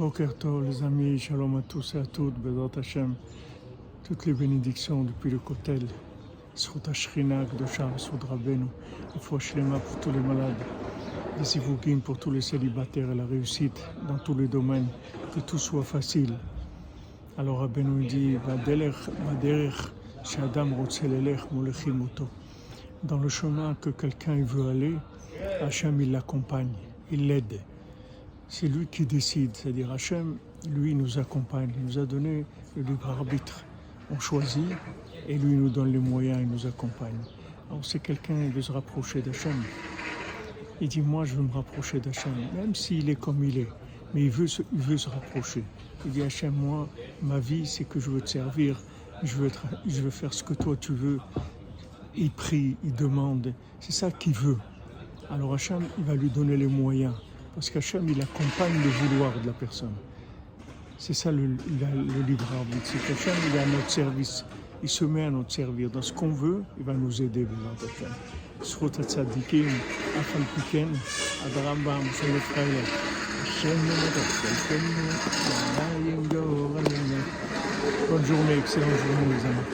Boker Tov, les amis, shalom à tous et à toutes, Bezrat Hashem, toutes les bénédictions depuis le Kotel, Srut Ashrina, Gdosha, Srut Rabbeinu, Shlema pour tous les malades, les Sivugim pour tous les célibataires et la réussite dans tous les domaines, que tout soit facile. Alors Rabbeinu dit. Dans le chemin que quelqu'un veut aller, Hachem il l'accompagne, il l'aide. C'est lui qui décide, c'est-à-dire Hachem, lui nous accompagne, il nous a donné le libre arbitre. On choisit et lui nous donne les moyens, il nous accompagne. Alors c'est quelqu'un qui veut se rapprocher d'Hachem. Il dit moi je veux me rapprocher d'Hachem, même s'il est comme il est, mais il veut se, rapprocher. Il dit Hachem, moi, ma vie c'est que je veux te servir, je veux, je veux faire ce que toi tu veux. Il prie, il demande, c'est ça qu'il veut. Alors Hachem, il va lui donner les moyens. Parce qu'Hachem, il accompagne le vouloir de la personne. C'est ça le, la- le libre arbitre. C'est qu'Hachem, il est à notre service. Il se met à notre servir. Dans ce qu'on veut, il va nous aider, Bézat Hachem. זכות הצדיקים, אף על פי כן, עד הרמב"ם של ישראל. השם מלך חלקנו, ידיים גורלנו. Bonne journée, excellente journée les amis.